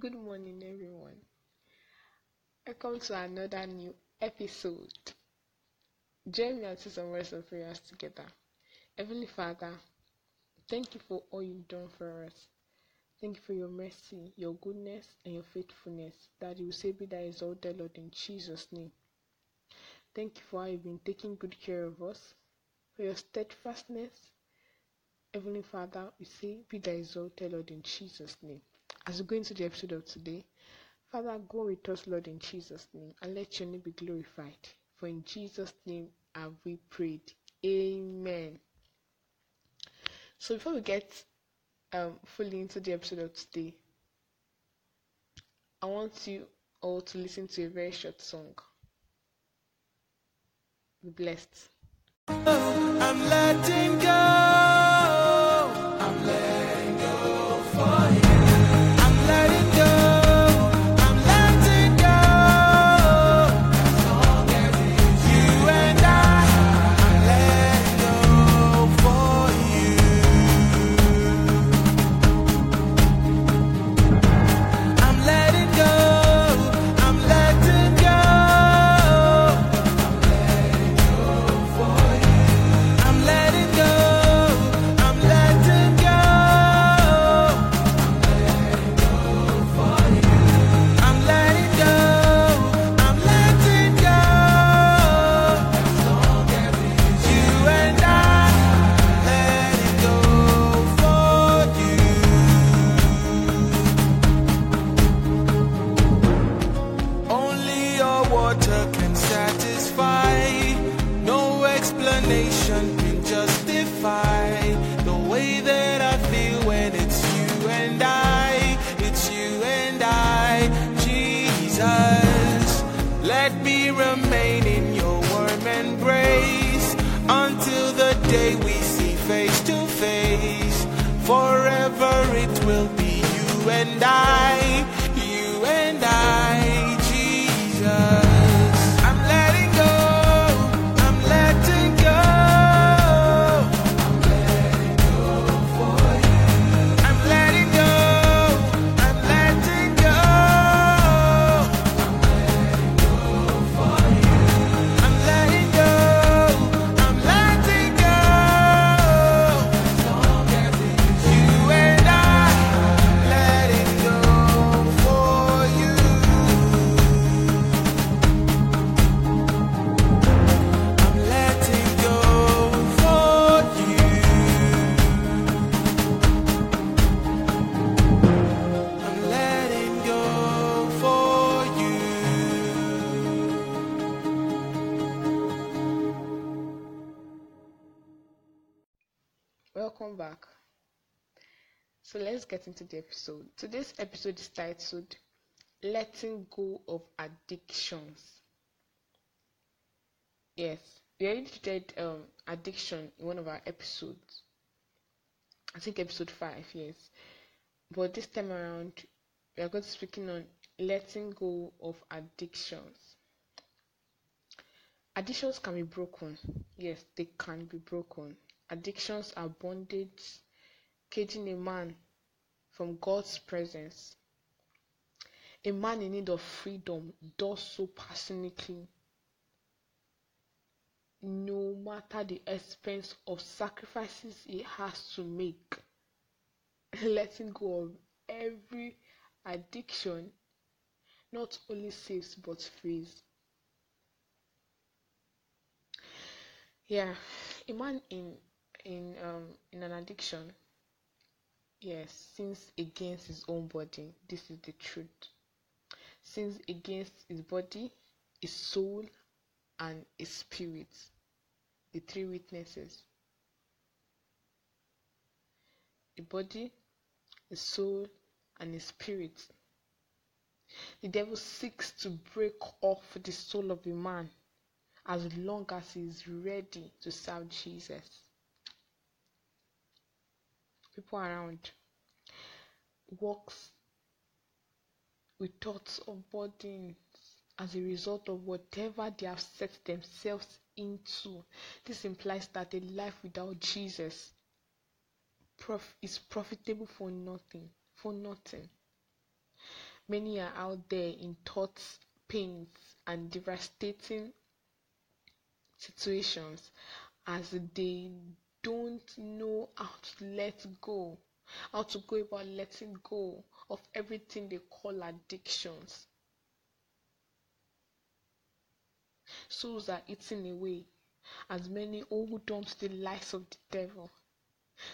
Good morning, everyone. Welcome to another new episode. Join me and say some words of prayers together. Heavenly Father, thank you for all you've done for us. Thank you for your mercy, your goodness, and your faithfulness. That you will say be that exalted, Lord, in Jesus' name. Thank you for how you've been taking good care of us, for your steadfastness. Heavenly Father, we say be that exalted, Lord, in Jesus' name. As we go into the episode of today, Father, go with us, Lord, in Jesus' name, and let your name be glorified. For in Jesus' name have we prayed. Amen. So before we get um, fully into the episode of today, I want you all to listen to a very short song. Be blessed. I'm letting go. Day we see face to face. Forever it will be you and I, Welcome back. So let's get into the episode. Today's episode is titled Letting Go of Addictions. Yes, we already did um, addiction in one of our episodes. I think episode 5, yes. But this time around, we are going to be speaking on letting go of addictions. Addictions can be broken. Yes, they can be broken. Addictions are bondage, caging a man from God's presence. A man in need of freedom does so passionately, no matter the expense of sacrifices he has to make. Letting go of every addiction not only saves but frees. Yeah, a man in in um in an addiction, yes, sins against his own body. This is the truth. Sins against his body, his soul, and his spirit. The three witnesses. The body, the soul, and the spirit. The devil seeks to break off the soul of a man as long as he is ready to serve Jesus. People around walks with thoughts of burdens as a result of whatever they have set themselves into. This implies that a life without Jesus prof- is profitable for nothing. For nothing. Many are out there in thoughts, pains, and devastating situations as they don't know how to let go, how to go about letting go of everything they call addictions. Souls are eating away as many on to the lies of the devil,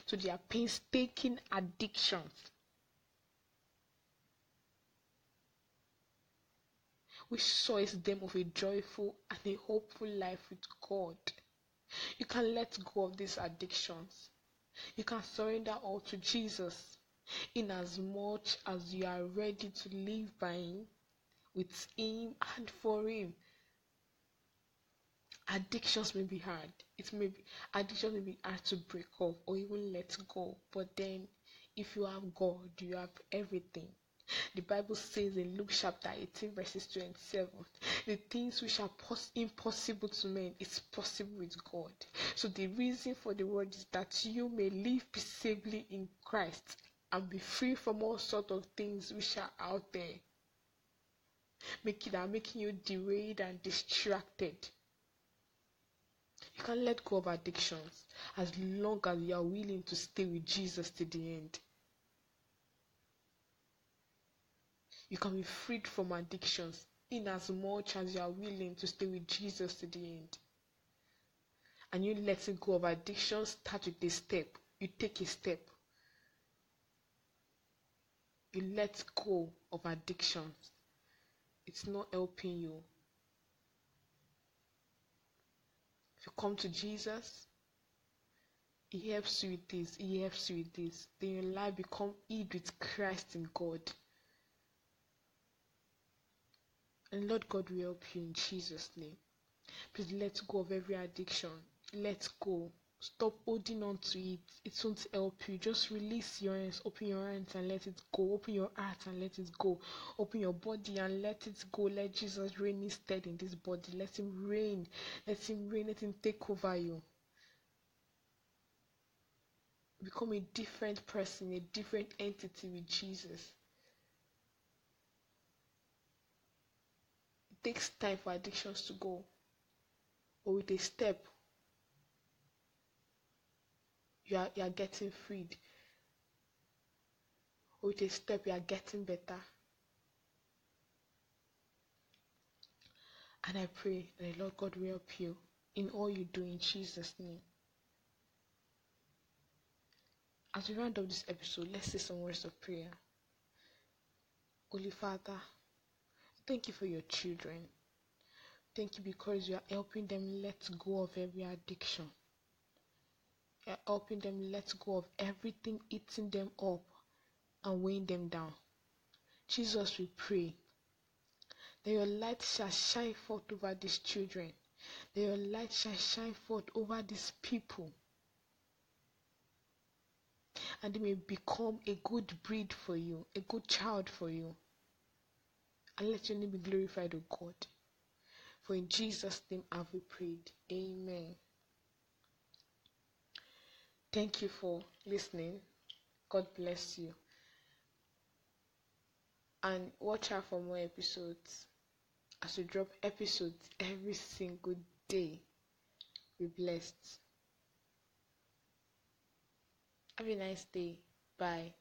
to their painstaking addictions. Which soils them of a joyful and a hopeful life with God. You can let go of these addictions. You can surrender all to Jesus in as much as you are ready to live by Him, with Him, and for Him. Addictions may be hard. It may be addiction may be hard to break off or even let go. But then, if you have God, you have everything. The Bible says in Luke chapter 18, verses 27, the things which are pos- impossible to men is possible with God. So the reason for the word is that you may live peaceably in Christ and be free from all sort of things which are out there, making are making you derailed and distracted. You can let go of addictions as long as you are willing to stay with Jesus to the end. You can be freed from addictions in as much as you are willing to stay with Jesus to the end. And you letting go of addiction start with a step. You take a step. You let go of addictions. It's not helping you. If you come to Jesus, He helps you with this, He helps you with this. Then your life become hid with Christ in God. And Lord God will help you in Jesus' name. Please let go of every addiction. Let go. Stop holding on to it. It won't help you. Just release your hands. Open your hands and let it go. Open your heart and let it go. Open your body and let it go. Let Jesus reign instead in this body. Let Him reign. Let Him reign. Let Him take over you. Become a different person, a different entity with Jesus. Takes time for addictions to go. But with a step, you are, you are getting freed. With a step, you are getting better. And I pray that the Lord God will help you in all you do in Jesus' name. As we round up this episode, let's say some words of prayer. Holy Father, thank you for your children. Thank you because you are helping them let go of every addiction. You are helping them let go of everything eating them up and weighing them down. Jesus, we pray that your light shall shine forth over these children, that your light shall shine forth over these people, and they may become a good breed for you, a good child for you. And let your name be glorified, O God. For in Jesus' name have we prayed. Amen. Thank you for listening. God bless you. And watch out for more episodes as we drop episodes every single day. Be blessed. Have a nice day. Bye.